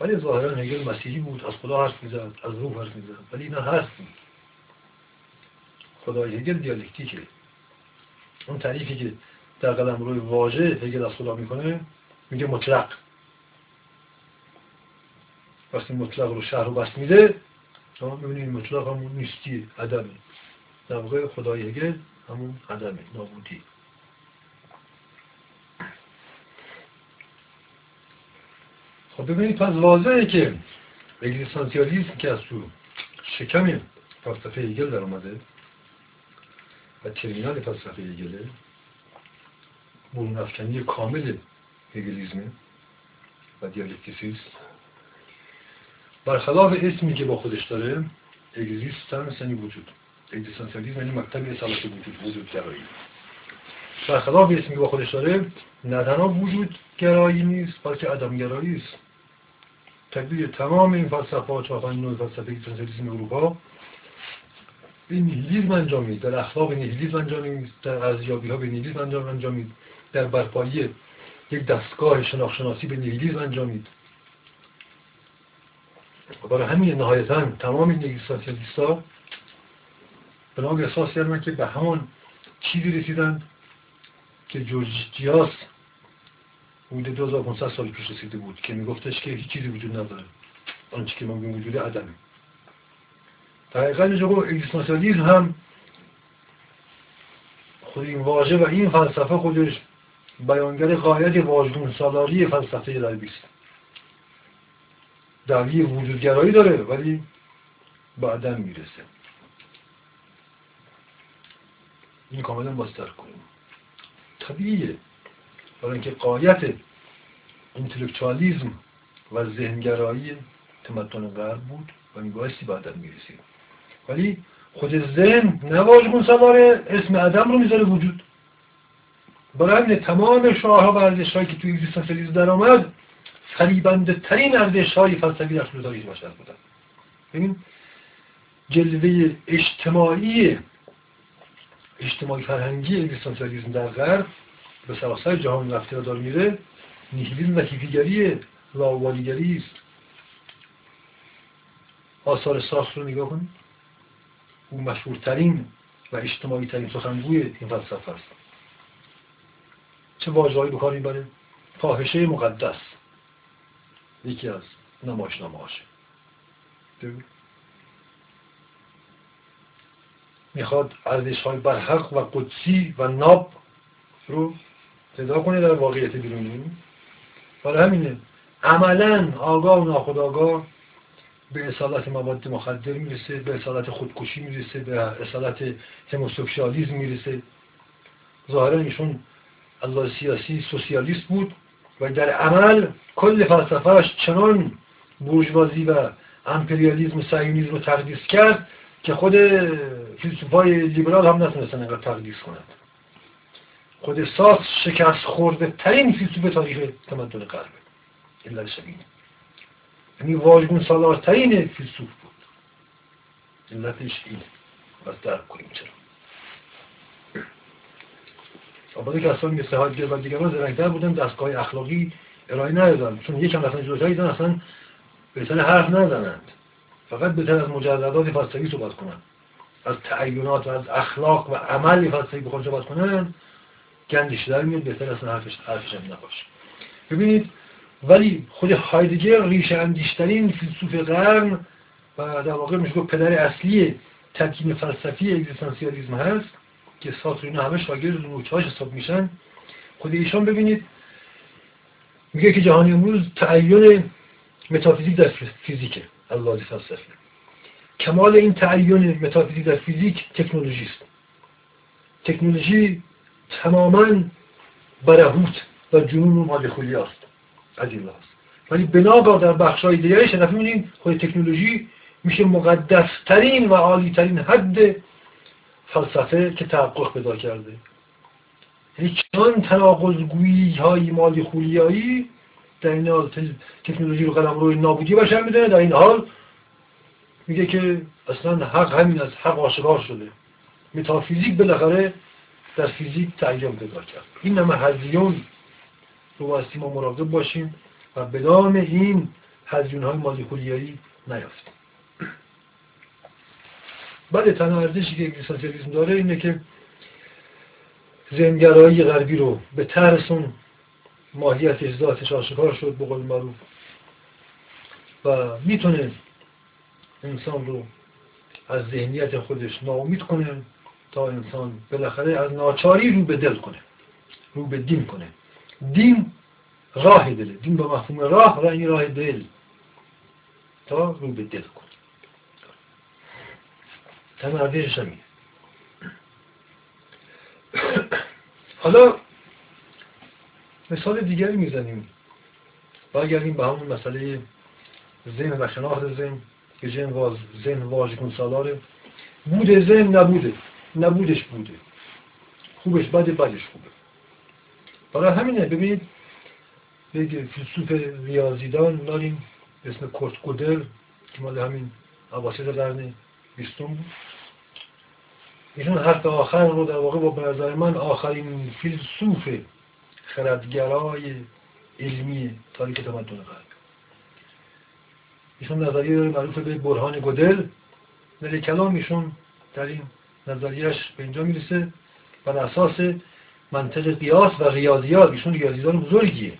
ولی ظاهرا هگل مسیحی بود از خدا حرف می‌زد از روح حرف می‌زد ولی اینا هست خدای هگل دیالکتیکه. اون تعریفی که در قلم روی واژه هگل از خدا می‌کنه میگه مطلق. وقتی مطلق رو شهر رو بست میده. شما می‌بینید مطلق همون نیستی عدمه. در واقع خدای هگل همون عدمه نابودی. خب ببینید پس واضحه که اگزیستانسیالیسم که از تو شکم فلسفه هگل در اومده. و ترمینال فلسفه هگله برون افکنی کامل هگلیزمه و دیالکتیسیست برخلاف اسمی که با خودش داره اگزیستنس یعنی وجود. اگزیستانسیالیسم یعنی مکتب اصالت وجود وجود گرایی. برخلاف اسمی که با خودش داره نه تنها وجود گرایی نیست بلکه عدم گرایی است. تبدیل تمام این ها چهارپنج نوع فلسفه اگزیستانسیالیسم اروپا. به نیهیلیزم انجامید در اخلاق نیهیلیزم انجامید در ارزیابی ها به نیهیلیزم انجام انجامید در برپایی یک دستگاه شناخشناسی به نیهیلیزم انجامید و برای همین نهایتا تمام این اگزیستانسیالیست ها نام احساس کردن که به همان چیزی رسیدن که جورج جیاس حدود 2500 سال پیش رسیده بود که میگفتش که هیچ چیزی وجود نداره آنچه که میگیم وجود عدمه در حقیقت جو اگزیستانسیالیسم هم خود این واژه و این فلسفه خودش بیانگر قایت واژگون سالاری فلسفه غربی است دعوی وجودگرایی داره ولی بعدا می‌رسه این کاملا باستر کنیم طبیعیه برای اینکه قایت انتلکچوالیزم و ذهنگرایی تمدن غرب بود و میبایستی بعدا می‌رسید. ولی خود ذهن نواژگون سواره اسم عدم رو می‌ذاره وجود. برای تمام شاهها و ارزش که توی اگزیستانسیالیسم در آمد فریبنده ترین ارزش های فلسفی در طول تاریخ بشر بودن ببین جلوه اجتماعی اجتماعی فرهنگی اگزیستانسیالیسم در غرب به سراسر جهان رفته و دار میره نیهیلیزم و لاوالیگری است. آثار ساخت رو نگاه کنید. او مشهورترین و اجتماعی ترین سخنگوی این فلسفه است. چه واژه‌ای به کار می‌بره؟ فاحشه مقدس. یکی از نمایش نماشه می‌خواد ارزش های برحق و قدسی و ناب رو پیدا کنه در واقعیت بیرونی. برای همینه. عملا آگاه و ناخداگاه به اصالت مواد مخدر می‌رسه به اصالت خودکشی می‌رسه به اصالت هموسوکشالیزم می‌رسه. ظاهرا ایشون الله سیاسی سوسیالیست بود و در عمل کل فلسفهش چنان بورژوازی و امپریالیزم و سایونیزم رو تقدیس کرد که خود فیلسوفای لیبرال هم نتونستن اینقدر تقدیس کنند. خود ساس شکست خورده ترین فیلسوف تاریخ تمدن غرب. این شبیه یعنی واژگون سالارترین فیلسوف بود. علتش اینه بس درک کنیم چرا. آباده کسانی مثل هایدگر و دیگران زرنگتر بودن دستگاه اخلاقی ارائه ندادن. چون یکم رفتن جلوتر دیدن اصلا بهتر حرف نزنند. فقط بهتر از مجردات فلسفی صحبت کنند از تعینات و از اخلاق و عمل فلسفی بخواد صحبت کنند گندش در میاد بهتر اصلا حرفش حرفش هم نباشه. ببینید ولی خود هایدگر ریشه اندیشترین فیلسوف قرن و در واقع میشه پدر اصلی تدکین فلسفی اگزیستانسیالیسم هست که ساتر اینا همه شاگرد نوچهاش حساب میشن. خود ایشان ببینید میگه که جهان امروز تعین متافیزیک در فیزیکه اللحاظ فلسفی کمال این تعین متافیزیک در فیزیک تکنولوژی است. تکنولوژی تماما برهوت و جنون و مالخولی است. از این لحاظ. ولی بنابرای در بخش های دیگرش طرف خود تکنولوژی میشه مقدسترین و عالیترین حد فلسفه که تحقق پیدا کرده. یعنی چنان تناقضگویی های مالی خولیایی در این حال تکنولوژی رو قلم روی نابودی بشر می‌دونه. در این حال میگه که اصلا حق همین از حق آشکار شده. متافیزیک بالاخره در فیزیک تعیین پیدا کرد. این همه هزیون رو باستی ما مراقب باشیم و به این هزیون های مالیکولیایی نیافتیم. بعد تنها ارزشی که اگزیستانسیالیسم داره اینه که ذهنگرایی غربی رو به ترسون ماهیتش ذاتش آشکار شد به قول معروف و می‌تونه انسان رو از ذهنیت خودش ناامید کنه. تا انسان بالاخره از ناچاری رو به دل کنه رو به دین کنه. دین راه دله دین با مفهوم راه را این راه دل. تا رو به دل کنه. تمردیش همینه حالا مثال دیگری می‌زنیم. برگردیم به همون مسئله ذهن و شناخت ذهن که ذهن واژگون سالاره بوده ذهن نبوده. نبودش بوده خوبش بده بدش خوبه. برای همینه ببینید یک فیلسوف ریاضیدان داریم اسم کورت گودل که مال همین عواسط قرن بیستم بود. ایشون حرف آخر رو در واقع با نظر من آخرین فیلسوف خردگرای علمی تاریخ تمدن غرب. ایشون نظریه داره معروف به برهان گودل در کلام ایشون در این نظریهش به اینجا می‌رسه. بر اساس منطق قیاس و ریاضیات ایشون ریاضیدان بزرگیه.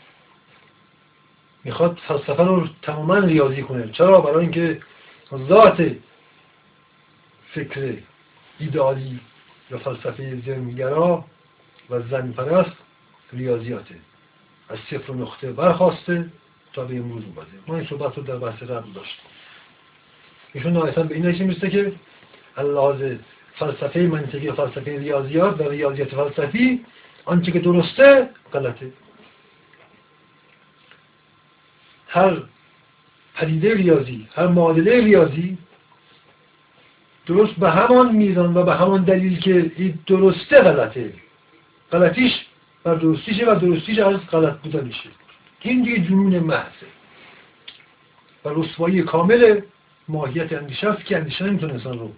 می‌خواد فلسفه رو تماما ریاضی کنه. چرا؟ برای اینکه ذات فکر ایدالی یا فلسفه زنگرا و زن پرست ریاضیاته. از صفر و نقطه برخواسته تا به امروز اومده. ما این صحبت رو در بحث قبل داشتیم. ایشون نهایتا به این نتیجه می‌رسه که لحاظ فلسفه منطقی و فلسفه ریاضیات و ریاضیات فلسفی آنچه که درسته غلطه. هر پدیده ریاضی هر معادله ریاضی درست به همان میزان و به همان دلیل که این درسته غلطه. غلطیش بر درستیشه و درستیش از غلط بودنشه. این دیگه جنون محضه. و رسوایی کامل ماهیت اندیشه است که اندیشه نمی‌تونه انسان رو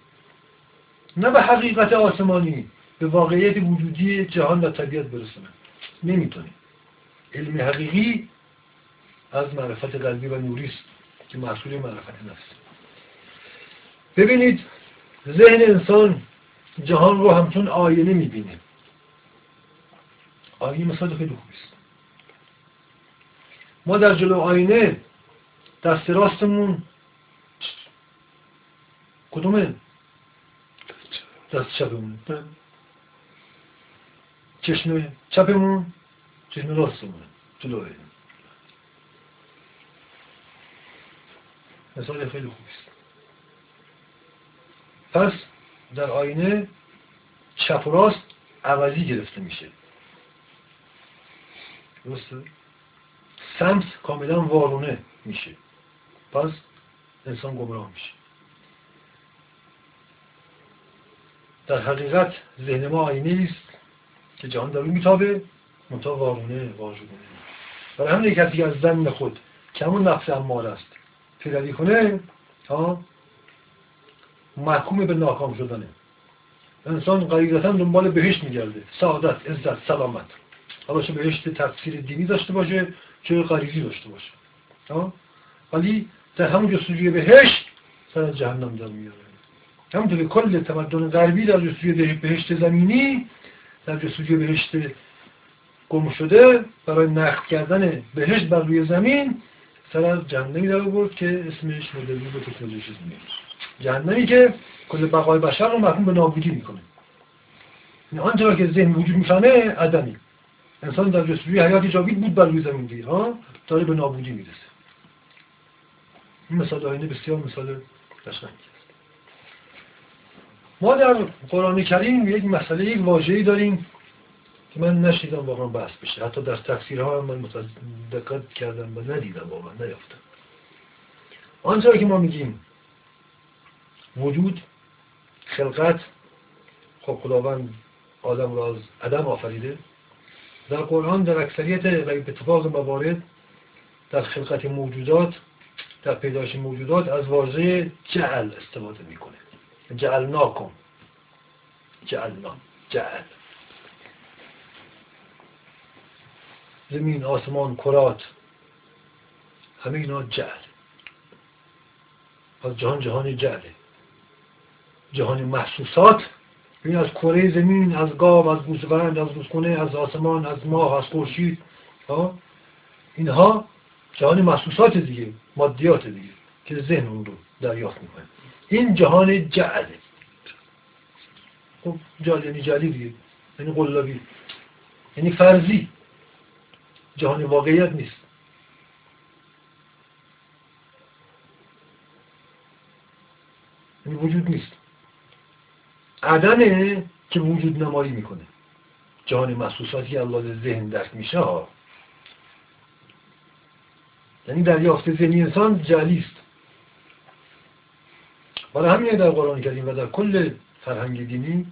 نه به حقیقت آسمانی به واقعیت وجودی جهان و طبیعت برسونه نمی‌تونه علم حقیقی از معرفت قلبی و نوریست که محصول معرفت نفس. ببینید ذهن انسان جهان رو همچون آینه می‌بینه. آینه مثال خیلی خوبیست ما در جلو آینه دست راستمون کدومه؟ دست چپمون چشم چپمون چشم راستمون جلو آینه مثال خیلی خوبیست پس در آینه چپ و راست عوضی گرفته میشه درسته؟ سمت کاملا وارونه میشه پس انسان گمراه میشه در حقیقت ذهن ما آینه است که جهان در اون میتابه منتها وارونه واژگونه. برای همین کسی از زن خود که همون نفس امار است پیروی کنه ها محکوم به ناکام شدنه. انسان غریزتا دنبال بهشت میگرده. سعادت عزت سلامت. حالا چه بهشت تفسیر دینی داشته باشه چه غریزی داشته باشه. ولی در همون جستجوی بهشت سر جهنم در میاره همونطور که کل تمدن غربی در جستجوی بهشت زمینی در جستجوی بهشت گم شده برای نقد کردن بهشت بر روی زمین سر از جهنمی در که اسمش مدرنی به تکنولوژیزم میاد جهنمی که کل بقای بشر رو محکوم به نابودی می‌کنه. آنچه که ذهن وجود می‌فهمه عدمی. انسان در جستجوی حیات جاوید بود بر روی زمین دیگه ها؟ داره به نابودی می‌رسه. این مثال آینه بسیار مثال قشنگی ما در قرآن کریم یک مسئله یک واژه‌ای داریم که من نشیدم واقعا بحث بشه. حتی در تفسیرها هم من دقت کردم و ندیدم واقعا نیافتم. آنچه که ما میگیم وجود خلقت خب خداوند آدم را از عدم آفریده. در قرآن در اکثریت و اتفاق موارد در خلقت موجودات در پیدایش موجودات از واژه جعل استفاده می‌کنه. جعلناکم. جعلنا جعل. زمین آسمان کرات. همه اینا جعل. پس جهان جهان جعله. جهان محسوسات این از کره زمین از گاو از گوسفند از گوسخونه از آسمان از ماه از خورشید. اینها جهان محسوسات دیگه مادیات دیگه که ذهن اون رو دریافت می‌کنه. این جهان جعله خب جعل یعنی جعلی دیگه. یعنی قلابی. یعنی فرضی. جهان واقعیت نیست. یعنی وجود نیست. عدمه که وجود نمایی می‌کنه. جهان محسوساتی الله ذهن درک میشه ها یعنی دریافت ذهنی انسان جعلی است. برای همین در قرآن کردیم و در کل فرهنگ دینی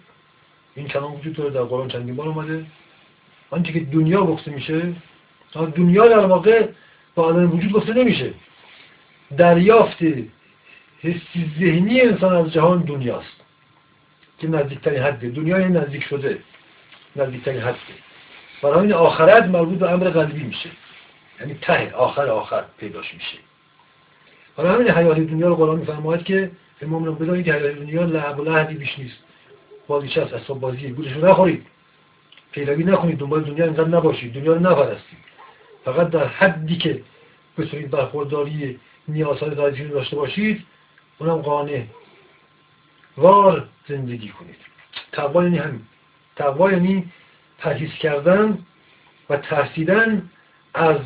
این کلام وجود داره در قرآن چندین بار اومده. آنچه که دنیا گفته میشه دنیا در واقع با عالم وجود گفته نمیشه. دریافت حسی ذهنی انسان از جهان دنیاست. که نزدیکترین حده دنیای نزدیک شده. نزدیکترین حده برای این آخرت مربوط به امر قلبی میشه. یعنی ته آخر آخر پیداش میشه. برای همین حیات دنیا رو قرآن میفرماید که امام رو بدانید حیات دنیا لعب و لحدی بیش نیست. بازیش هست اصلا بازی گوشش رو نخورید. پیروی نکنید. دنبال دنیا اینقدر نباشید. دنیا رو نپرستید. فقط در حدی که بتونید برخورداری نیازهای رو داشته باشید اونم قانع. وار زندگی کنید. تقوا یعنی همین. تقوا یعنی کردن و ترسیدن از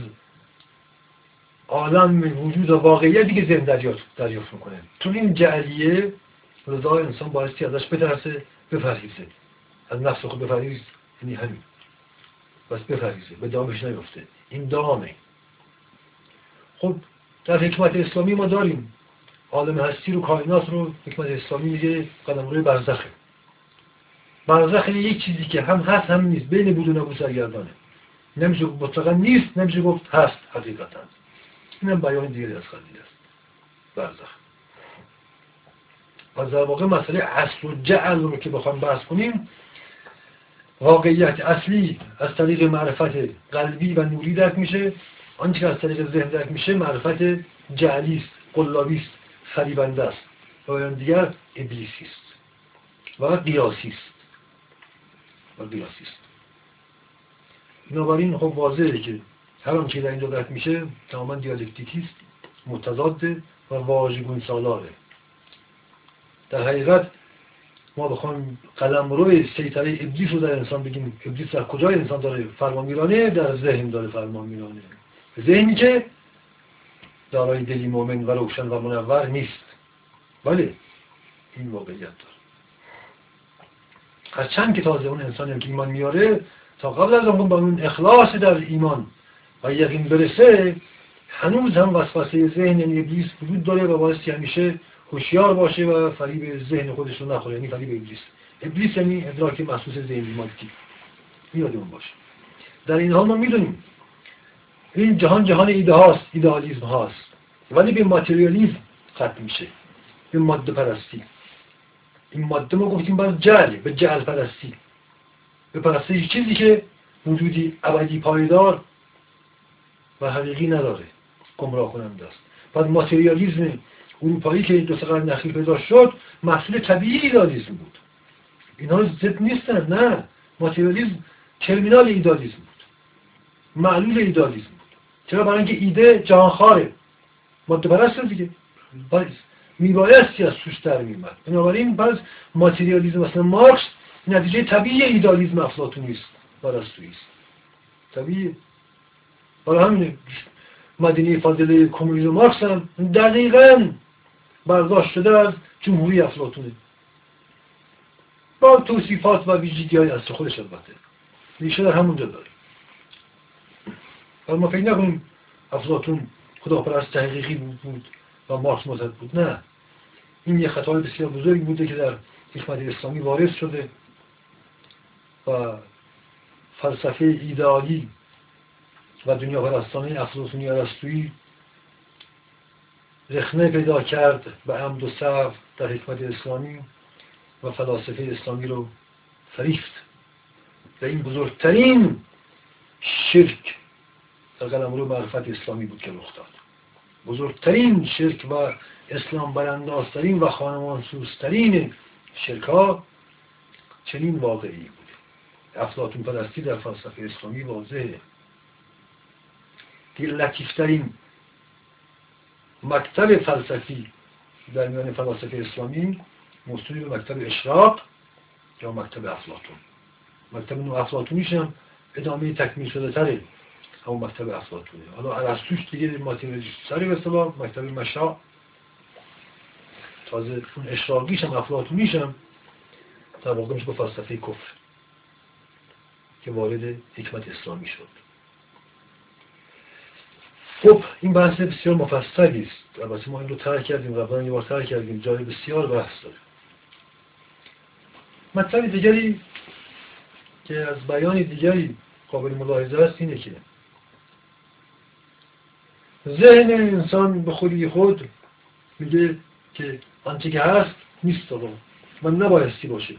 عالم وجود و واقعیتی که ذهن دریافت, می‌کنه. چون این جعلیه رضا انسان بایستی ازش بترسه بفرهیزه از نفس خود بفرهیز یعنی همین. بس بفرهیزه به دامش نیفته. این دامه. خب در حکمت اسلامی ما داریم. عالم هستی رو کائنات رو حکمت اسلامی میگه قدم روی برزخه. برزخ یک چیزی که هم هست هم نیست. بین بود و نبود سرگردانه نمیشه گفت نیست نمیشه گفت هست حقیقتا. اینم بیان دیگری از خلیل است برزخ پس در واقع مسئله اصل و جعل رو که بخوام بحث کنیم واقعیت اصلی از طریق معرفت قلبی و نوری درک میشه. آنچه که از طریق ذهن درک میشه معرفت جعلی است قلابی است فریبنده است. و دیگر ابلیسی است. و قیاسی است. و قیاسی است. بنابراین خب واضحه که هر آنچه در اینجا درک میشه تماما دیالکتیکی است متضاد و واژگون سالاره. در حقیقت ما بخوایم قلم روی سیطره ابلیس رو در انسان بگیم. ابلیس در کجای انسان داره فرمان میرانه؟ در ذهن داره فرمان میرانه. ذهنی که دارای دلی مؤمن و روشن و منور نیست. ولی این واقعیت داره. از چند که تازه اون انسان که ایمان میاره تا قبل از اون با اون اخلاص در ایمان و یقین برسه هنوز هم وسوسه ذهن یعنی ابلیس وجود داره و بایستی همیشه هوشیار باشه و فریب ذهن خودش رو نخوره یعنی فریب ابلیس. ابلیس یعنی ادراک محسوس ذهنی مادی یادمون باشه. در این حال ما می‌دونیم این جهان جهان ایده هاست ایدئالیسم هاست. ولی به ماتریالیزم ختم میشه. به ماده پرستی. این ماده ما گفتیم بر جعل به جعل پرستی. به پرستی چیزی که وجودی ابدی پایدار و حقیقی نداره. گمراه کننده است. پس ماتریالیزم اروپایی که دو قرن اخیر پیدا شد محصول طبیعی ایدالیزم بود. اینا ضد نیستن نه. ماتریالیزم ترمینال ایدالیزم بود. معلول ایدالیزم بود. چرا؟ برای اینکه ایده جهانخواره. ماده پرست دیگه. میبایستی از توش در میمد بنابراین پس ماتریالیزم مثل مارکس نتیجه طبیعی ایدالیزم افلاطونی است است. طبیعی برای همین مدینه فاضله کمونیسم مارکس هم دقیقا برداشت شده از جمهوری افلاطونه با توصیفات و ویژگی های از خودش البته. ریشه در همونجا داره. ولی ما فکر نکنیم افلاطون خداپرست حقیقی بود و مارکس مزد بود. نه. این یه خطای بسیار بزرگ بوده که در حکمت اسلامی وارد شده و فلسفه ایدئالی و دنیا پرستانه افلاطونی ارسطویی رخنه پیدا کرد به عمد و صرف در حکمت اسلامی و فلاسفه اسلامی رو فریفت. و این بزرگترین شرک در قلم رو معرفت اسلامی بود که رخ داد. بزرگترین شرک و اسلام براندازترین و خانمان سوسترین شرک ها چنین واقعی بوده. افلاتون پرستی در فلسفه اسلامی واضحه. که لطیفترین مکتب فلسفی در میان فلاسفه اسلامی موسولی به مکتب اشراق یا مکتب افلاتون مکتب نو افلاتونیش هم ادامه تکمیل شده تره همون مکتب افلاتونه حالا ارسطوش دیگه ماتریالیست سری به اصطلاح مکتب مشا تازه اون اشراقیش هم افلاتونیش هم در واقع میشه با فلسفه کفر که وارد حکمت اسلامی شد. خب این بحث بسیار مفصلی است. البته ما این رو ترک کردیم قبلا یه بار ترک کردیم جای بسیار بحث داره. مطلب دیگری که از بیان دیگری قابل ملاحظه است اینه که ذهن انسان به خودی خود میگه که آنچه که هست نیست آقا و نبایستی باشه.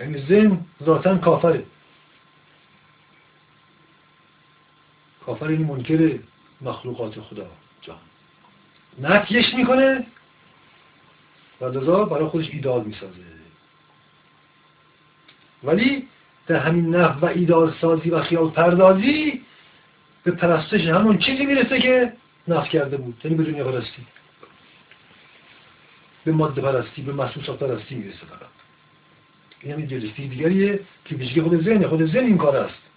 یعنی ذهن ذاتا کافره. کافر این منکر مخلوقات خدا. جان. نفیش می‌کنه و لذا برای خودش ایدال می‌سازه. ولی در همین نف و ایدال سازی و خیال پردازی به پرستش همون چیزی می‌رسه که نف کرده بود. یعنی به دنیا پرستی. به ماده پرستی به محسوسات پرستی می‌رسه فقط. این همین جلستی دیگریه که بیشگی خود ذهن خود ذهن این کار است.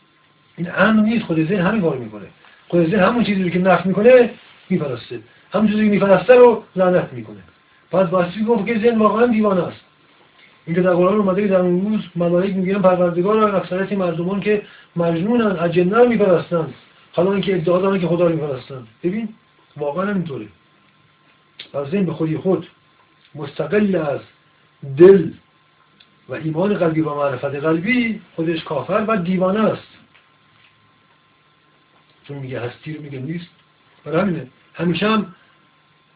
این امن نیست خود ذهن همین کار می‌کنه. خود ذهن همون چیزی رو که نف می‌کنه میپرسته. همون چیزی که میپرسته رو لعنت می‌کنه. پس باسی گفت که ذهن واقعا دیوانه است. اینکه در قرآن اومده در اون روز ملائک میگن پروردگار اکثریت مردمان که مجنونن اجنه میپرستن. حالا اینکه ادعا دارن که خدا رو میپرستن. ببین واقعا اینطوره از ذهن به خودی خود مستقل از دل و ایمان قلبی و معرفت قلبی خودش کافر و دیوانه است. چون میگه هستی رو میگه نیست. برای همینه. همیشه هم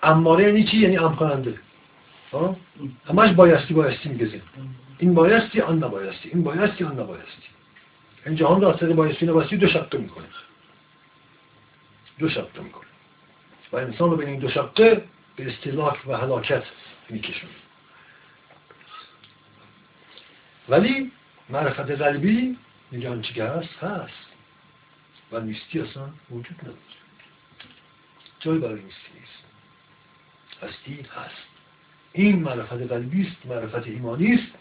اماره یعنی چی؟ یعنی ام کننده همش بایستی بایستی میگه این بایستی آن نبایستی. این بایستی آن نبایستی. این جهان را از بایستی نبایستی دو شقه می‌کنه. دو شقه می‌کنه. و انسان رو به این دو شقه به استلاک و حلاکت میکشونه. ولی معرفت قلبی میگه آنچه که هست؟ هست. و نیستی اصلا وجود نداره. جای برای نیستی نیست. هستی هست. این معرفت قلبی است معرفت ایمانی است.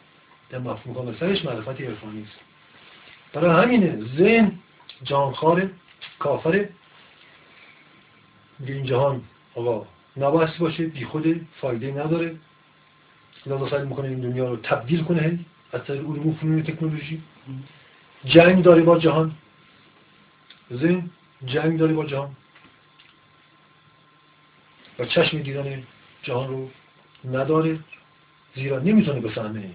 در مفهوم سرش معرفت عرفانی است. برای همینه ذهن جانخواره کافره میگه این جهان آقا نبایستی باشه بی خود فایده نداره. لذا سعی می‌کنه این دنیا رو تبدیل کنه از طریق علوم فنون تکنولوژی. جنگ داره با جهان. ذهن جنگ داره با جهان. و چشم دیدن جهان رو نداره زیرا نمی‌تونه بفهمه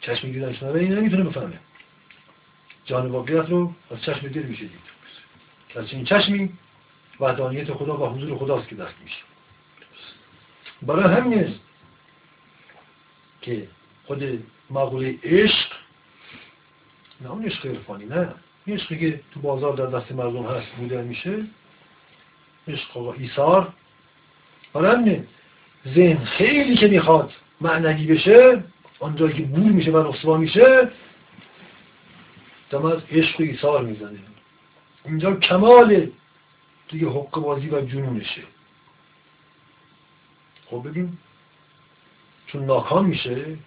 چشم دیدنش نداره این نمی‌تونه بفهمه جهان واقعیت رو از چشم دل میشه دید از این چشمی وحدانیت خدا و حضور خداست که دست میشه برای همین که خود مقوله عشق نه اون عشق عرفانی نه. عشقی که تو بازار در دست مردم هست بوده میشه. عشق آقا ایثار. برای ذهن خیلی که می‌خواد معنوی بشه آنجایی که بور میشه و رسوا میشه دم از عشق و ایثار می‌زنه. اینجا کمال دیگه حق بازی و جنونشه. خب ببین چون ناکام میشه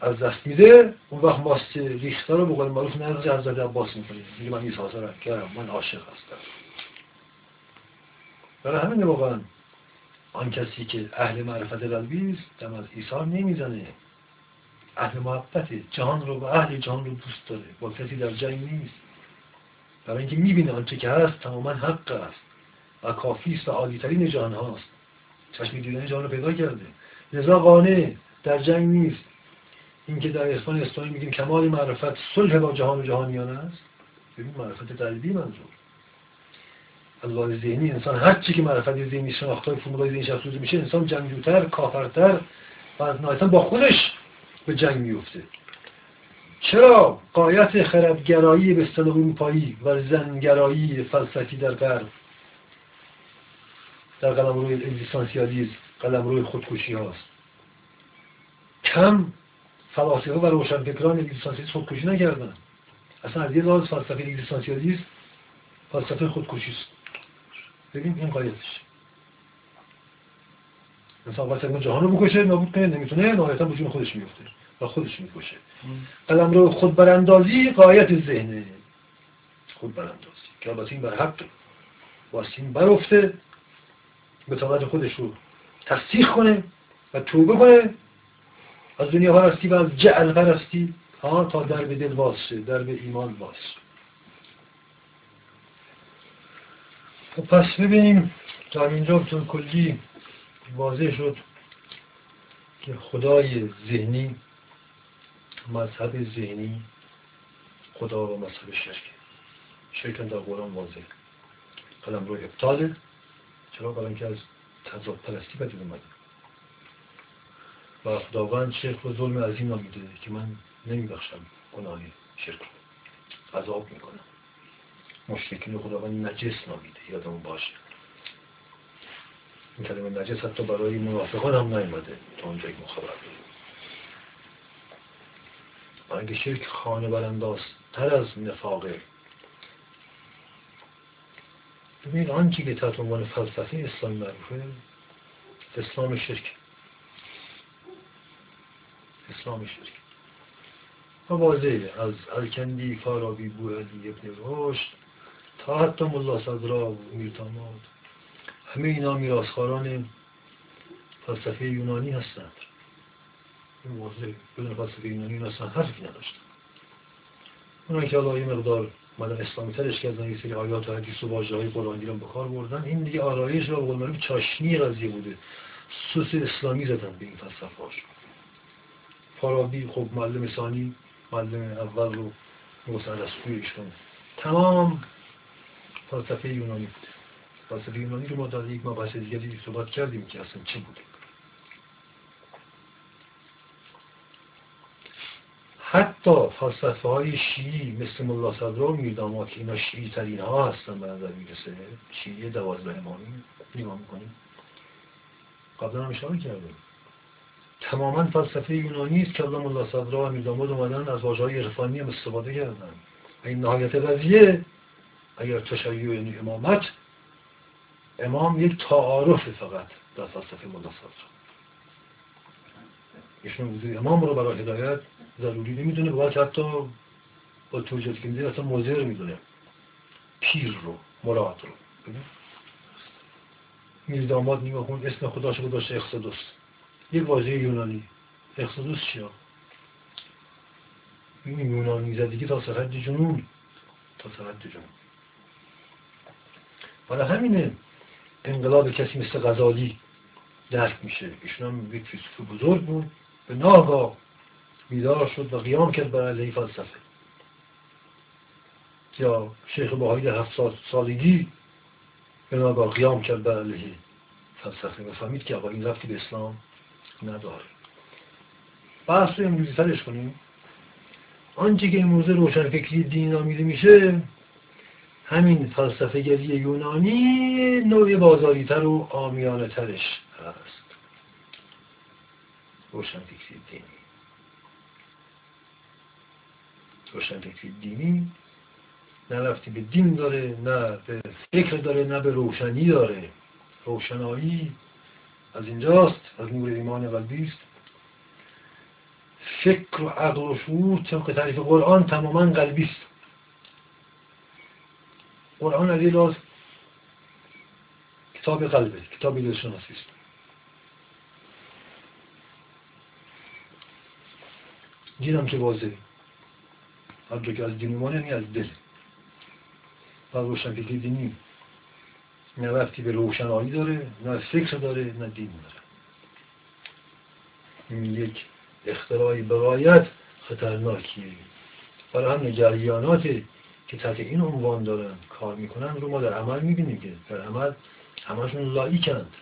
از دست میده اون وقت ماست ریخته رو بقول معروف نزد حضرت عباس می‌کنه میگه من این سازه کردم من عاشق هستم. برای همین واقعا. آن کسی که اهل معرفت قلبی است دم از ایثار نمی‌زنه. اهل محبت جهان رو و اهل جهان رو دوست داره. با کسی در جنگ نیست. برای اینکه می‌بینه آنچه که هست تماما حق است. و کافی است و عالیترین جهان هاست. چشم دیدن جهان رو پیدا کرده. لذا قانع در جنگ نیست. اینکه در عرفان اسلامی میگیم کمال معرفت صلح با جهان و جهانیان است. ببین معرفت قلبی منظور. از ذهنی انسان هر چی که معرفت ذهنی شناختای فرمولای ذهنی افزوده میشه انسان جنگجوتر کافرتر و از نهایتا با خودش به جنگ میفته چرا قایت خردگرایی به اصطلاح اروپایی و زنگرایی فلسفی در غرب؟ در قلم روی اگزیستانسیالیزم قلم روی خودکشی هاست. کم فلاسفه و روشنفکران اگزیستانسیالیسم خودکشی نکردن اصلا از یه لحاظ فلسفه اگزیستانسیالیسم فلسفه خودکشی است. ببین این قایتش انسان واسه جهان رو بکشه نابود کنه نمی‌تونه نهایتا به جون خودش میفته و خودش می‌کشه. قلم رو خود براندازی قایت ذهنه. خود براندازی که البته این بر حق. واسه برفته به طاقت خودش رو تصدیق کنه و توبه کنه. از دنیا پرستی و از جعل پرستی ها تا در به دل باز در به ایمان باز خب پس ببینیم تا اینجا بطور کلی واضح شد که خدای ذهنی مذهب ذهنی خدا و مذهب شرک. شرک در قرآن واضح. قلم روی ابطاله. چرا؟ برای اینکه از تضاد پرستی بدید اومده. و خداوند شرک رو ظلم عظیم نامیده که من نمیبخشم گناه شرک رو. عذاب می‌کنم. مشرکین خداوند نجس نامیده یادمون باشه. این کلمه نجس حتی برای منافقان هم نیومده تا اونجا که خبر داریم. برای شرک خانه برانداز تر از نفاقه ببینید آنچه که تحت عنوان فلسفه اسلام معروفه اسلام شرک. اسلام شرک و واضحه. از الکندی فارابی بوهدی ابن رشد تا حتی ملا صدرا و میرتاماد همه اینا میراسخاران فلسفه یونانی هستند. این واضحه. بدون فلسفه یونانی اصلا حرفی نداشتن. اونایی که الله یه مقدار مدن اسلامی ترش کردن یه سری آیات و حدیث و واجه های قرآنی رو بکار بردن این دیگه آرایش و قول چاشنی قضیه بوده. سوس اسلامی زدن به این فلسفه هاش فارابی خب معلم ثانی معلم اول رو موسن رسوی ایشون. تمام فلسفه یونانی بوده فلسفه یونانی رو ما در یک مبحث دیگری صحبت کردیم که اصلا چی بوده حتی فلسفه های شیعی مثل ملا صدرا و میرداما که اینا شیعی ترین ها هستن به نظر می‌رسه شیعی دوازده امامی نگاه می‌کنیم. قبلا هم اشاره کردیم. تماما فلسفه یونانی است که الله ملا صدرا و میرداماد اومدن از واژه های عرفانی هم استفاده کردن. این نهایت قضیه اگر تشیع یعنی امامت امام یک تعارف فقط در فلسفه ملا صدرا ایشون امام رو برای هدایت ضروری نمی‌دونه و حتی با توجیهاتی که اصلا مزر می‌دونه. پیر رو مراد رو. میر داماد نگاه کن اسم خداش گذاشته اخصدوس یک واژه یونانی. اخصدوس چیا این یونانی زدگی تا سرحد جنون. تا سرحد جنون. برای همینه انقلاب کسی مثل غزالی درک میشه. ایشون هم یک فیلسوف بزرگ بود. به ناگاه بیدار شد و قیام کرد بر علیه فلسفه. یا شیخ باهایی در هفت سالگی به ناگاه قیام کرد بر علیه فلسفه و فهمید که آقا این رفتی به اسلام. نداره بحث رو امروزی ترش کنیم. آنچه که امروزه روشنفکری دین نامیده میشه همین فلسفه گری یونانی نوع بازاری تر و آمیانه ترش هست. روشنفکری دینی. روشنفکری دینی نه رفتی به دین داره نه به فکر داره نه به روشنی داره. روشنایی از اینجاست از نور ایمان قلبی است فکر و عقل و شعور طبق تعریف قرآن تماما قلبی است. قرآن از این کتاب قلبه کتاب دلشناسی است. دین هم که واضحه. هر که از دین ایمان یعنی از دل. و روشنفکری دینی. نه وقتی به روشنایی داره نه فکر داره نه دین داره. این یک اختراعی بقایت خطرناکیه. برای هم جریاناتی که تحت این عنوان دارن کار می‌کنن رو ما در عمل می‌بینیم که در عمل همشون لایکند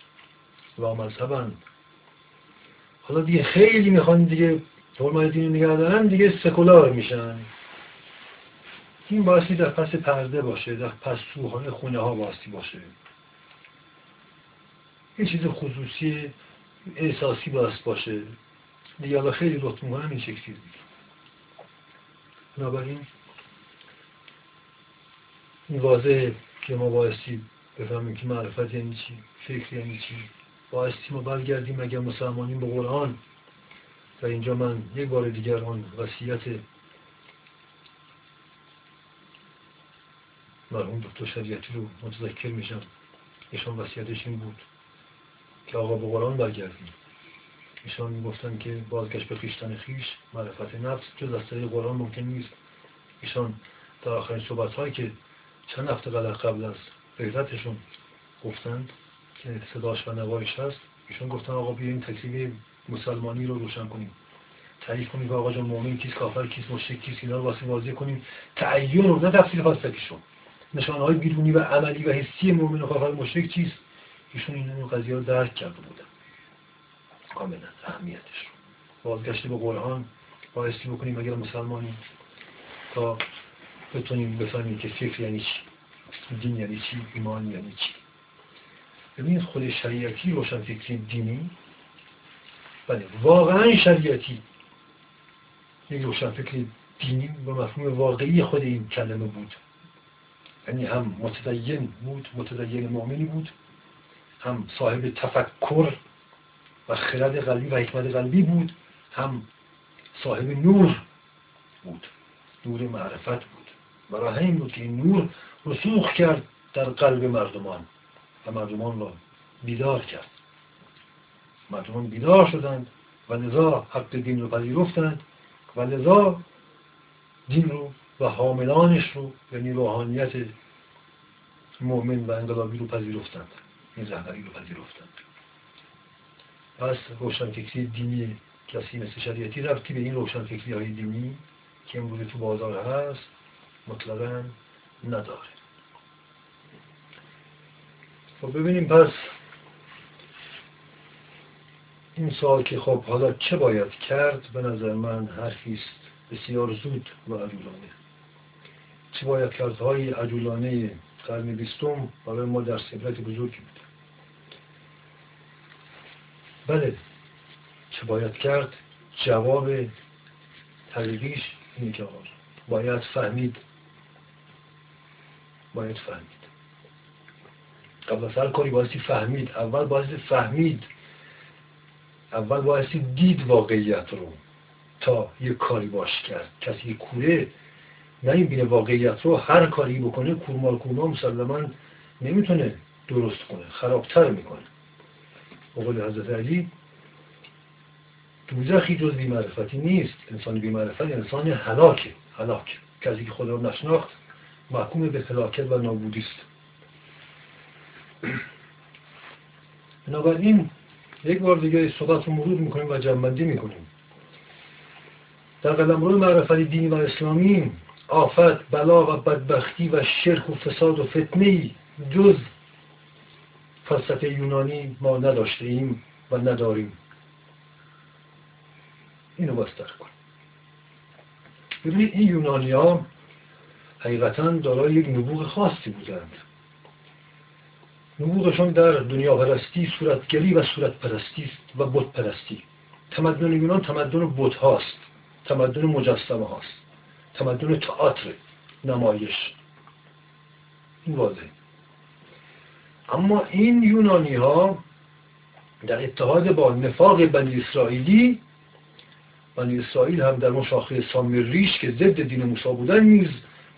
و مذهبند. حالا دیگه خیلی می‌خوان دیگه حرمای دینی نگه دارن دیگه سکولار میشن. این باستی در پس پرده باشه در پس سوهای خونه ها باستی باشه. یه چیز خصوصی احساسی باست باشه. دیگه خیلی لطف می‌کنم این شکلی بنابراین این واضحه که ما بایستی بفهمیم که معرفت یعنی چی فکر یعنی چی. بایستی ما برگردیم اگر مسلمانیم به قرآن. و اینجا من یک بار دیگر آن وسیعت مرحوم دکتر شریعتی رو متذکر میشم. ایشان وسیعتش این بود. که آقا به قرآن برگردیم. ایشان می‌گفتن که بازگشت به خیشتن خیش معرفت نفس جز از طریق قرآن ممکن نیست. ایشان در آخرین صحبت هایی که چند هفته قبل از غیرتشون گفتند که صداش و نوایش هست ایشون گفتن آقا بیاین تکلیف مسلمانی رو روشن کنیم. تعریف کنیم آقا جان مؤمن کیست کافر کیست مشرک کیست اینا رو واسه واضح کنیم. تعین رو نه تفسیر فلسفیشون. نشانه های بیرونی و عملی و حسی مؤمن و کافر مشرک چیست؟ ایشون این قضیه رو درک کرده بودن کاملا اهمیتش رو. بازگشت به قرآن بایستی بکنیم اگر مسلمانی تا بتونیم بفهمیم که فکر یعنی چی دین یعنی چی ایمان یعنی چی. ببینید خود شریعتی روشن فکری دینی بله واقعا شریعتی یک روشن فکری دینی به مفهوم واقعی خود این کلمه بود. یعنی هم متدین بود متدین مؤمنی بود هم صاحب تفکر و خرد قلبی و حکمت قلبی بود هم صاحب نور بود نور معرفت بود. برای همین بود که این نور رسوخ کرد در قلب مردمان و مردمان را بیدار کرد. مردمان بیدار شدند و لذا حق دین رو پذیرفتند و لذا دین رو و حاملانش رو یعنی روحانیت مؤمن و انقلابی رو پذیرفتند. این رهبری رو پذیرفتند پس روشنفکری دینی کسی مثل شریعتی رفتی به این روشنفکری های دینی که امروز تو بازار هست مطلقا نداره. خب ببینیم پس این سال که خب حالا چه باید کرد؟ به نظر من حرفیست بسیار زود و عجولانه. چه باید کرد؟ های عجولانه قرن بیستم برای ما در سبرت بزرگی بود بله چه باید کرد جواب طریقیش اینه که باید فهمید باید فهمید قبل از هر کاری بایستی فهمید اول بایستی فهمید اول بایستی دید واقعیت رو تا یه کاری باش کرد کسی کوره نمی‌بینه واقعیت رو هر کاری بکنه کورمال کورما مسلما نمی‌تونه درست کنه خرابتر می‌کنه. قول حضرت علی دوزخی جز بیمعرفتی نیست. انسان بیمعرفت انسان هلاکه هلاک کسی که خدا رو نشناخت محکوم به هلاکت و نابودی است. بنابراین یک بار دیگه صحبت رو مرور می‌کنیم و جنبندی می‌کنیم. در قلمرو معرفت دینی و اسلامی آفت بلا و بدبختی و شرک و فساد و فتنه جز فلسفه یونانی ما نداشته ایم و نداریم. اینو بستر کنیم ببینید این یونانی ها حقیقتا دارای یک نبوغ خاصی بودند. نبوغشان در دنیا پرستی صورتگری و صورت پرستی است و بت پرستی تمدن یونان تمدن بت هاست تمدن مجسمه هاست تمدن تئاتر نمایش. این واضح اما این یونانی ها در اتحاد با نفاق بنی اسرائیلی بنی اسرائیل هم در اون شاخه سامریش که ضد دین موسی بودن نیز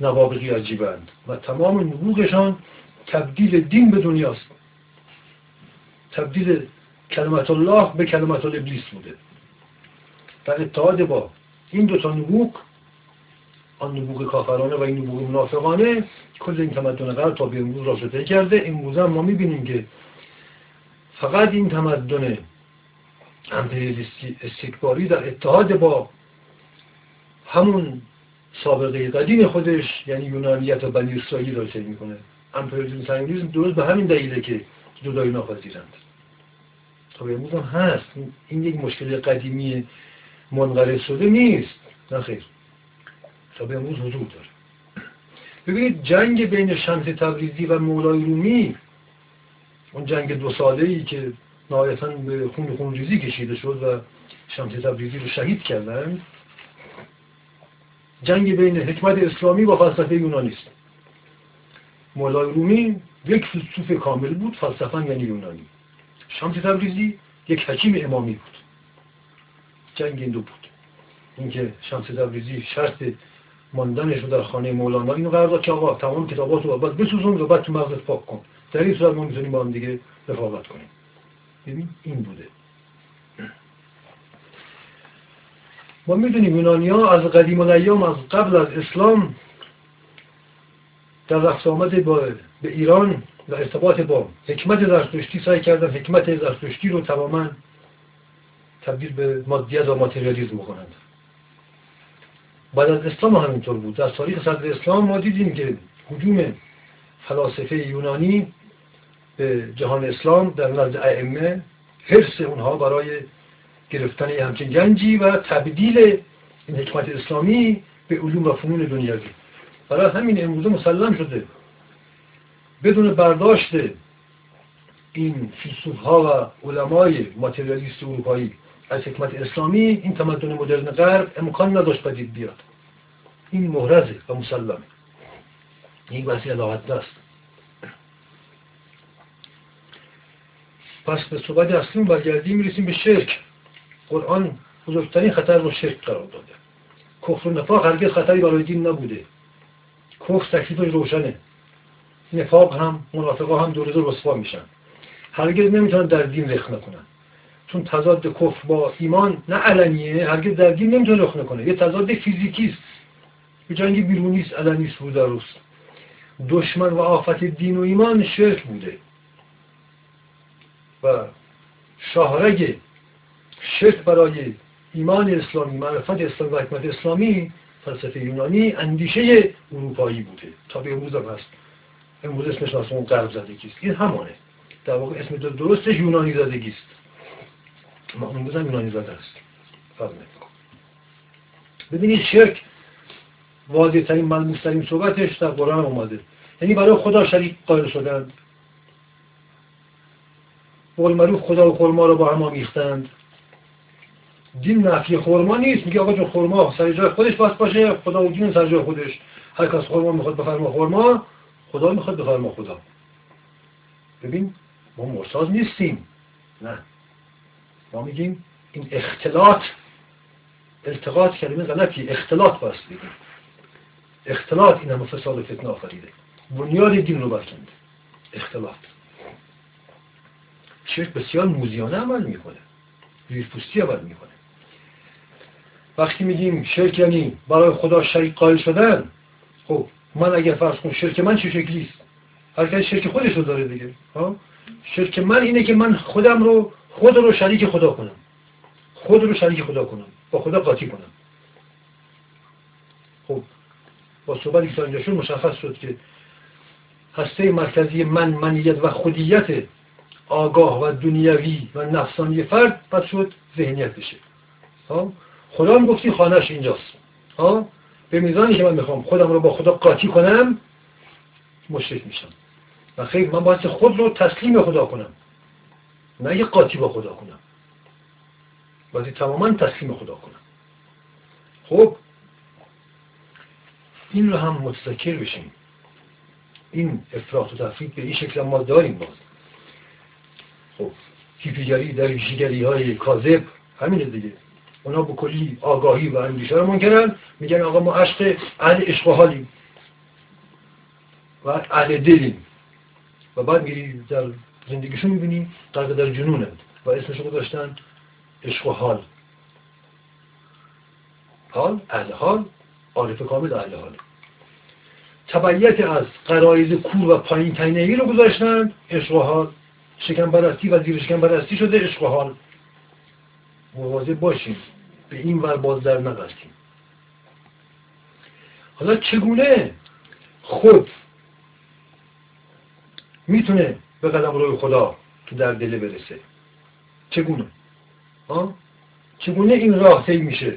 نوابقی عجیبند و تمام نبوغشان تبدیل دین به دنیاست. تبدیل کلمت الله به کلمت ابلیس بوده. در اتحاد با این دوتا نبوغ آن نبوغ کافرانه و این نبوغ منافقانه کل این تمدن غرب تا به امروز را شده کرده امروز هم ما می‌بینیم که فقط این تمدن امپریالیستی استکباری در اتحاد با همون سابقه قدیم خودش یعنی یونانیت و بنی اسرائیل را طی می‌کنه. امپریالیسم انگلیس درست به همین دلیله که جدایی ناپذیرند تا به هم هست. این یک مشکل قدیمی منقرض شده نیست. نه خیر. به امروز وجود داره. ببینید جنگ بین شمس تبریزی و مولای رومی اون جنگ دو ساله ای که نهایتا به خون خونریزی کشیده شد و شمس تبریزی رو شهید کردن جنگ بین حکمت اسلامی و فلسفه یونانی است مولای رومی یک فیلسوف کامل بود فلسفه یعنی یونانی. شمس تبریزی یک حکیم امامی بود. جنگ این دو بود. اینکه شمس تبریزی شرط ماندنش رو در خانه مولانا. اینو قرار که آقا تمام کتابات رو بعد بسوزون و بعد تو مغزت پاک کن. در این صورت ما می‌تونیم با هم دیگه رفاقت کنیم. ببین این بوده. ما می‌دونیم یونانی ها از قدیم و ایام از قبل از اسلام در رفت آمد با به ایران و ارتباط با حکمت زرتشتی سعی کردن حکمت زرتشتی رو تماما تبدیل به مادیت و ماتریالیزم کنند بعد از اسلام همینطور بود. در تاریخ صدر اسلام ما دیدیم که حجوم فلاسفه یونانی به جهان اسلام در نزد ائمه حرس اونها برای گرفتن همچین گنجی و تبدیل این حکمت اسلامی به علوم و فنون دنیوی برای همین امروزه مسلم شده. بدون برداشت این فیلسوف ها و علمای ماتریالیست اروپایی از حکمت اسلامی این تمدن مدرن غرب امکان نداشت پدید بیاد. این محرزه و مسلمه. این بحثی علاقت است پس به صحبت اصلی برگردیم می‌رسیم به شرک. قرآن بزرگترین خطر رو شرک قرار داده. کفر و نفاق هرگز خطری برای دین نبوده. کفر تکلیفش روشنه. نفاق هم منافقا هم دور دور رسوا میشن. هرگز نمی‌تونن در دین رخ نکنن. چون تضاد کفر با ایمان نه علنیه هرگز در دین نمی‌تونه رخ نکنه. یه تضاد فیزیکی است. به جنگ بیرونی است علنی است روز. دشمن و آفت دین و ایمان شرک بوده. و شاهرگ شرک برای ایمان اسلامی معرفت اسلامی و حکمت اسلامی فلسفه یونانی اندیشه اروپایی بوده. تا به امروز هم هست. امروز اسمش اون غرب زدگی است. این همانه در واقع اسم درستش یونانی زدگی است. ما امروز هم یونانی زده است. ببینید شرک واضح ترین ملموس ترین صحبتش در قرآن اومده. یعنی برای خدا شریک قائل شدند قول معروف خدا و خورما رو با هم آمیختند. دین نفی خورما نیست. میگه آقا جو خورما سر جای خودش باید باشه. خدا و دین سر جای خودش. هر کس خورما می‌خواد بفرما خورما خدا می‌خواد بفرما خدا. ببین ما مرساز نیستیم. نه. ما میگیم این اختلاط التقاط کلمه غلطی اختلاط باست بگیم اختلاط این همه فساد و فتنه آفریده. بنیاد دین رو برکند. اختلاط. شرک بسیار موزیانه عمل می‌کنه. پوستی عمل می‌کنه. وقتی میگیم شرک یعنی برای خدا شریک قائل شدن خب من اگر فرض کنم شرک من چه شکلی است؟ هر شرک خودش رو داره دیگه. ها؟ شرک من اینه که من خودم رو خود رو شریک خدا کنم. خود رو شریک خدا کنم. با خدا قاطی کنم. خب با صحبتی که تا شد مشخص شد که هسته مرکزی من منیت و خودیت آگاه و دنیوی و نفسانی فرد پس شد ذهنیت بشه. ها خدا هم گفتی خانهش اینجاست. ها به میزانی که من می‌خوام خودم رو با خدا قاطی کنم مشرک میشم. و خیلی من باید خود رو تسلیم خدا کنم. نه یه قاطی با خدا کنم. باید تماما تسلیم خدا کنم. خب این رو هم متذکر بشیم. این افراط و تفرید به این شکل ما داریم باز. خب هیپیگری در ویشیگری های کاذب همینه دیگه. اونا به کلی آگاهی و اندیشه رو منکرن. میگن آقا ما عشق اهل عشق و حالیم. و اهل دلیم. و بعد میری در زندگیشون می‌بینی غرق در جنونند و اسمشون داشتن عشق و حال. حال اهل حال عارف کامل اهل حال. تبعیت از قرائز کور و پایین تینهی رو گذاشتن عشق و حال. شکم برستی و زیر شکم برستی شده عشق و حال. مواظب باشیم به این ور باز در نبستیم حالا چگونه خود می‌تونه به قدم روی خدا تو در دل برسه. چگونه؟ ها؟ چگونه این راه طی میشه؟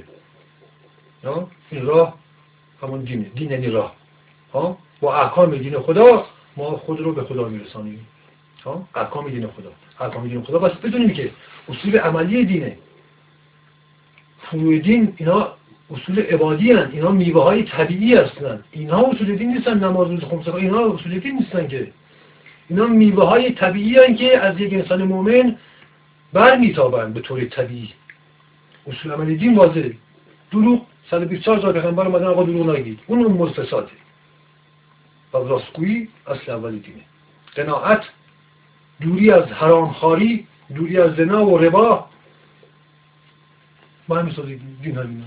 ها؟ این راه همون دینه دین یعنی راه. ها؟ با احکام دین خدا ما خود رو به خدا میرسانیم. احکام دین خدا. احکام دین خدا بس بدونیم که اصول عملی دینه. فروع دین اینا اصول عبادی هن. اینا میوه های طبیعی هستن. اینا اصول دین نیستن نماز روز خمسه اینا اصول دین نیستن که. اینا میوه های طبیعی که از یک انسان مؤمن بر میتابند به طور طبیعی. اصول عملی دین واضحه. دروغ 124 تا پیغمبر اومدن آقا دروغ نگید. اون اون فساده و راستگویی اصل اولی دینه. قناعت دوری از حرامخواری دوری از زنا و ربا. ما همین دین همین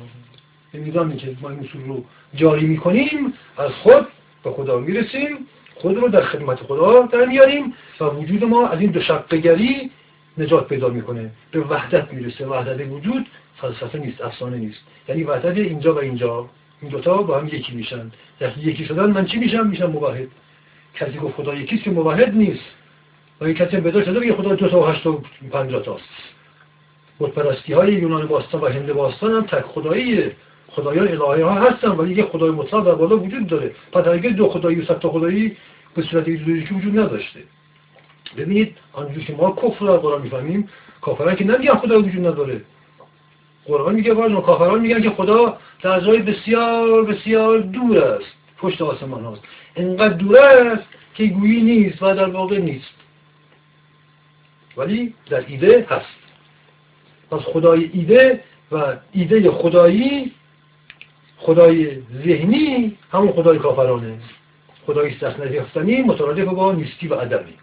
این نظامی که ما این اصول رو جاری می‌کنیم از خود به خدا می‌رسیم. خود رو در خدمت خدا در میاریم و وجود ما از این دو نجات پیدا می‌کنه. به وحدت می‌رسه. وحدت وجود فلسفه نیست افسانه نیست. یعنی وحدت اینجا و اینجا. این دوتا با هم یکی میشن. وقتی یکی شدن من چی میشم؟ میشم موحد. کسی گفت خدا یکیست که موحد نیست. و یک کسی بدار شده بگه خدا دو تا و هشت و پنجاه تاست. پرستی های یونان باستان و هند باستان هم تک خداییه. خدایان ها هستن ولی یه خدای مطلق در بالا وجود داره. پس اگر دو خدایی و تا خدایی به صورت ایدئولوژیکی وجود نداشته. ببینید آنجور که ما کفر رو قرآن می‌فهمیم کافران که نمیگن خدا وجود نداره. قرآن میگه واجن کافران میگن که خدا در جای بسیار بسیار دور است. پشت آسمان هاست. انقدر دور است که گویی نیست و در واقع نیست. ولی در ایده هست. پس خدای ایده و ایده خدایی خدای ذهنی همون خدای کافرانه. خدای دست نگرفتنی مترادف با نیستی و عدمی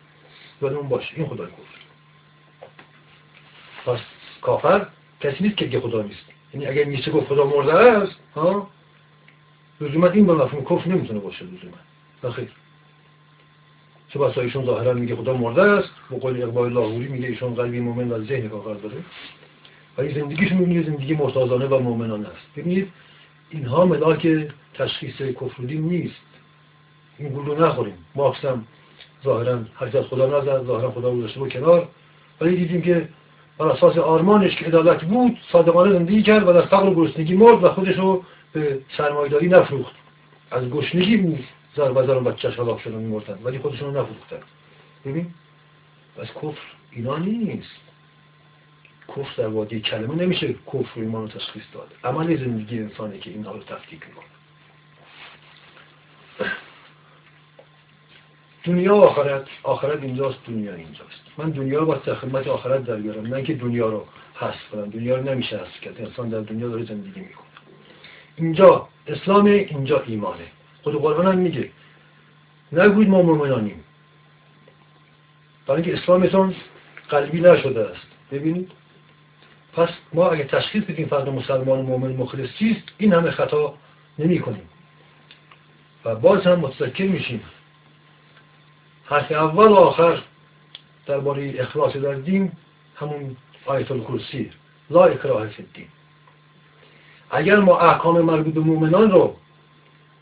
اون باشه این خدای کفر. پس کافر کسی نیست که خدا نیست. یعنی اگر میشه گفت خدا مرده است ها؟ لزوما این به مفهوم کفر نمی‌تونه باشه لزوما. نخیر چه بسا ایشون ظاهرا میگه خدا مرده است با قول اقبال لاهوری میگه ایشون قلبی مومن و ذهن کافر داره. ولی زندگیشون می‌بینید زندگی مرتازانه و مومنانه است. ببینید اینها ملاک تشخیص کفر نیست. این گلو نخوریم. ما هم ظاهرا حرکت خدا نزد ظاهرا خدا رو داشته کنار. ولی دیدیم که بر اساس آرمانش که عدالت بود صادقانه زندگی کرد و در فقر و گرسنگی مرد و خودش رو به سرمایداری نفروخت. از گشنگی بود زر و زر بچهش هلاک شدن میمردن ولی خودشون رو نفروختن. ببین از کفر اینا نیست. کفر در وادی کلمه نمیشه کفر ایمان رو تشخیص داد. عمل زندگی انسانه که اینها رو تفکیک می‌کنه. دنیا و آخرت آخرت اینجاست دنیا اینجاست. من دنیا رو با خدمت آخرت در بیارم نه که دنیا رو حذف کنم. دنیا رو نمیشه حذف کرد. انسان در دنیا داره زندگی می‌کنه. اینجا اسلام اینجا ایمانه. خود قرآن هم میگه نگوید ما مؤمنانیم. برای اینکه اسلامتون قلبی نشده است. ببینید پس ما اگه تشخیص بدیم فرد مسلمان مؤمن مخلص چیست این همه خطا نمی کنیم و باز هم متذکر میشیم. حرف اول و آخر درباره اخلاص در دین همون آیت الکرسی. لا اکراه فی اگر ما احکام مربوط به مؤمنان رو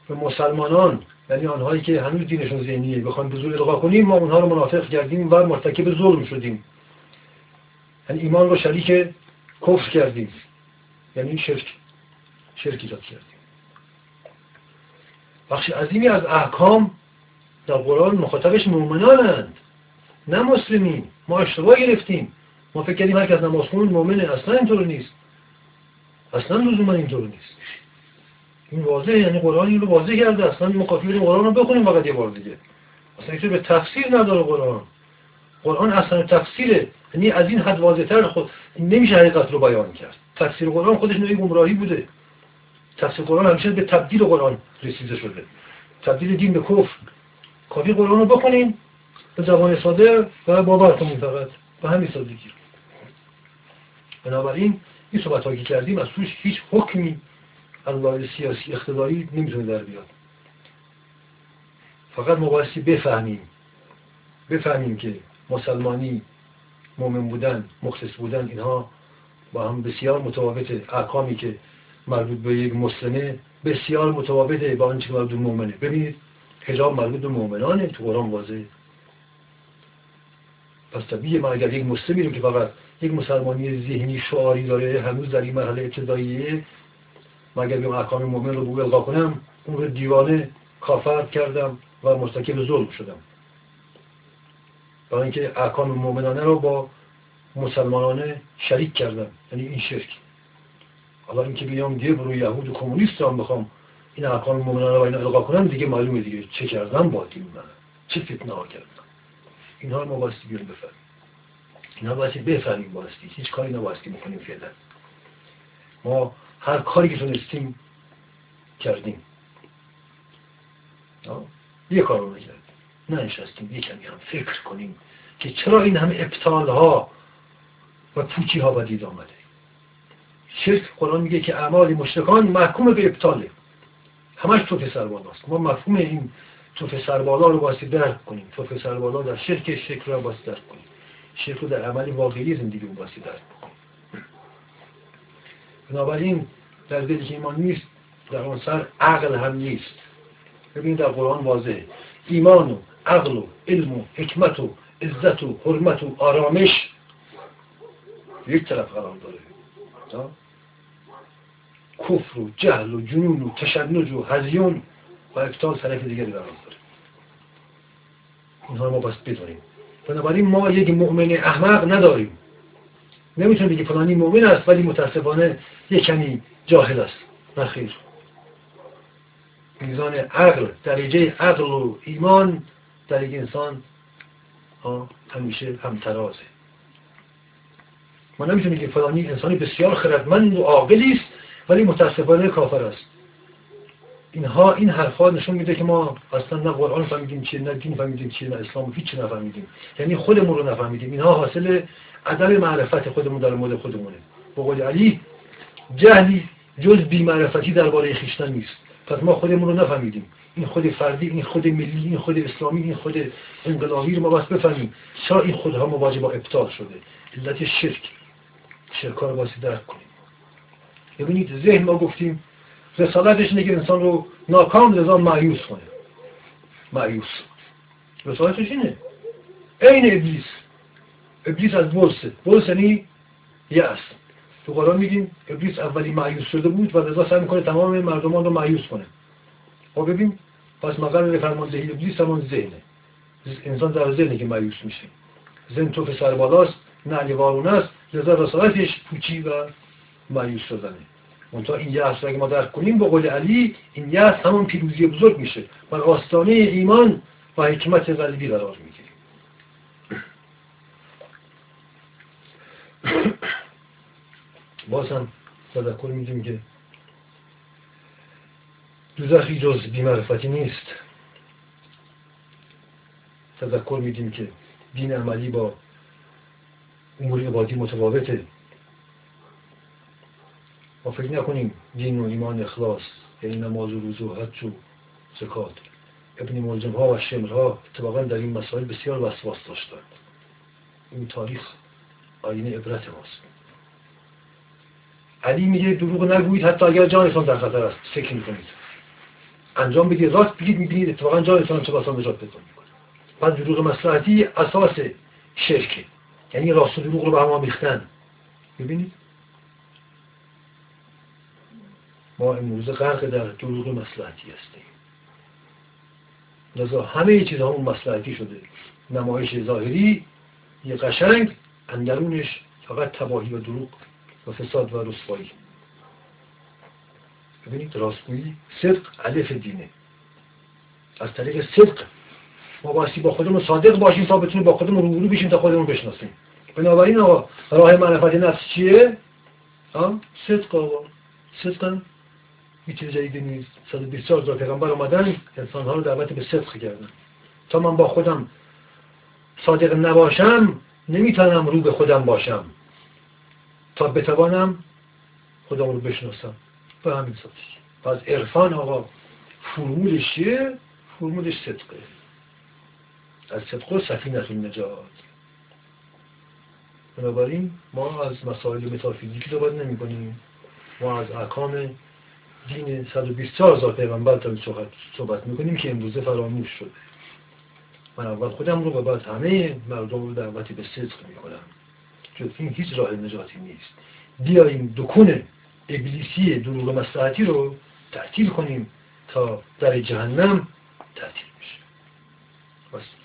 به مسلمانان یعنی آنهایی که هنوز دینشون ذهنیه بخوایم به زور القا کنیم ما اونها رو منافق کردیم و مرتکب ظلم شدیم. یعنی ایمان رو شریک کفر کردیم. یعنی شرک. شرک ایجاد کردیم. بخش عظیمی از احکام در قرآن مخاطبش مؤمنانند. نه مسلمین. ما اشتباه گرفتیم. ما فکر کردیم هر کس نماز خون مؤمنه. اصلا اینطور نیست. اصلا لزوما اینطور نیست. این واضحه. یعنی قرآن این رو واضح کرده. اصلا کافی قرآن رو بخونیم فقط یه بار دیگه. اصلا به تفسیر نداره قرآن. قرآن اصلا تفسیره یعنی از این حد واضحتر خود نمیشه حقیقت رو بیان کرد. تفسیر قرآن خودش نوعی گمراهی بوده. تفسیر قرآن همیشه به تبدیل قرآن رسیده شده. تبدیل دین به کفر. کافی قرآن رو بخونیم به زبان ساده و باور کنیم فقط. به همین سادگی. بنابراین این صحبت که کردیم از توش هیچ حکمی از سیاسی اقتداری نمی‌تونه در بیاد. فقط مبایستی بفهمیم. بفهمیم که مسلمانی مؤمن بودن مخلص بودن اینها با هم بسیار متفاوته احکامی که مربوط به یک مسلمه بسیار متفاوته با آنچه که مربوط به مؤمنه ببینید حجاب مربوط به مؤمنانه تو قرآن واضحه. پس طبیعه ما اگر یک مسلمی رو که فقط یک مسلمانی ذهنی شعاری داره هنوز در این مرحله ابتداییه ما اگر بیم احکام مؤمن رو به القا کنم اون رو دیوانه کافر کردم و مرتکب ظلم شدم. برای اینکه احکام مؤمنانه رو با مسلمانانه شریک کردن یعنی این شرک. حالا اینکه بیام دیگه برو یهود و کمونیست هم بخوام این احکام مؤمنانه رو اینا القا کنم دیگه معلومه دیگه چه کردم با دین من چه فتنه ها کردم اینها رو ما باستی بیاریم بفرمیم اینا باستی بفهمیم باستی هیچ کاری نباستی بکنیم فعلا. ما هر کاری که تونستیم کردیم. یه کار رو نکردیم. ننشستیم یه کمی هم فکر کنیم که چرا این همه ابطال ها و پوچی ها با دید آمده. شرک قرآن میگه که اعمال مشرکان محکوم به ابطاله. همش توف سربالاست ما مفهوم این توف سربالا رو باید درک کنیم. توف سربالا در شرک شرک رو باید درک کنیم. شرک رو در عمل واقعی زندگی رو باید درک کنیم بنابراین در دلی که ایمان نیست در آن سر عقل هم نیست. ببینید در قرآن واضحه. ایمان و عقل و علم و حکمت و عزت و حرمت و آرامش یک طرف قرار داره. کفر و جهل و جنون و تشنج و هزیون و افتال طرف دیگری قرار داره. اینها ما باید بدونیم. بنابراین ما یک مؤمن احمق نداریم. نمی‌تونیم بگی فلانی مؤمن است ولی متاسفانه یک کمی جاهل است. نخیر میزان عقل درجه عقل و ایمان در یک انسان همیشه همترازه. ما نمی‌تونیم که فلانی انسانی بسیار خردمند و عاقلی است ولی متاسفانه کافر است. اینها این حرفا نشون میده که ما اصلا نه قرآن فهمیدیم چیه نه دین فهمیدیم چیه نه اسلام هیچ نفهمیدیم. یعنی خودمون رو نفهمیدیم. اینها حاصل عدم معرفت خودمون در مورد خودمونه. به قول علی جهلی جز بیمعرفتی درباره خیشتن نیست. پس ما خودمون رو نفهمیدیم. این خود فردی این خود ملی این خود اسلامی این خود انقلابی رو ما بس بفهمیم. چرا این خودها مواجه با ابطال شده؟ علت شرک. شرکا رو باسی درک کنیم. ببینید ذهن ما گفتیم رسالتش اینه که انسان رو ناکام لذا معیوس کنه. معیوس رسالتش اینه. عین ابلیس. ابلیس از برسه برس یعنی یأس. تو قرآن میگیم ابلیس اولی معیوس شده بود و لذا سعی می‌کنه تمام مردمان رو معیوس کنه. خب ببین پس مقر فرماندهی ابلیس همون ذهنه. انسان در ذهنه که معیوس میشه. ذهن توف سربالاست نعلی وارونه است لذا رسالتش پوچی و معیوس شدنه. منتها این یأس رو اگه ما درک کنیم با قول علی این یأس همون پیروزی بزرگ میشه. بر آستانه ایمان و حکمت قلبی قرار می‌گیریم باز هم تذکر میدیم که دوزخی جز بیمعرفتی نیست تذکر میدیم که دین عملی با امور عبادی متفاوته ما فکر نکنیم دین و ایمان اخلاص یعنی نماز و روز و حج و زکات ابن ملجم ها و شمر ها اتفاقا در این مسائل بسیار وسواس داشتند این تاریخ آینه عبرت ماست علی میگه دروغ نگویید حتی اگر جانتان در خطر است فکر می‌کنید انجام بدید راست بگید می‌بینید اتفاقا جانتان چه بسا نجات پیدا می‌کنه. دروغ مسلحتی اساس شرکه. یعنی راست و دروغ رو به هم آمیختن. ببینید ما امروز غرق در دروغ مسلحتی هستیم. لذا همه چیز همون مسلحتی شده. نمایش ظاهری یه قشنگ اندرونش فقط تباهی و دروغ و فساد و رسوایی. ببینید راستگویی صدق علف دینه از طریق صدق. ما باستی با خودمون صادق باشیم تا بتونیم با خودمون روبرو بشیم تا خودمون بشناسیم. بنابراین آقا راه معرفت نفس چیه؟ صدق آقا. صدق هیچ جدیدی نیست. 124 هزار پیغمبر اومدن انسان ها رو دعوت به صدق کردن. تا من با خودم صادق نباشم نمی‌تونم رو به خودم باشم. تا بتوانم خودم رو بشناسم. به همین پس عرفان آقا فرمولش چیه؟ فرمولش صدقه. از صدق و سفینت نجات بنابراین ما از مسائل متافیزیکی صحبت نمی کنیم ما از احکام دین 124 هزار پیغمبر تا صحبت, می‌کنیم که امروزه فراموش شده. من اول خودم رو و بعد همه مردم رو دعوتی به صدق می‌کنم. جز این هیچ راه نجاتی نیست. بیاییم دکون ابلیسی دروغ مسلحتی رو تعطیل کنیم تا در جهنم تعطیل بشه.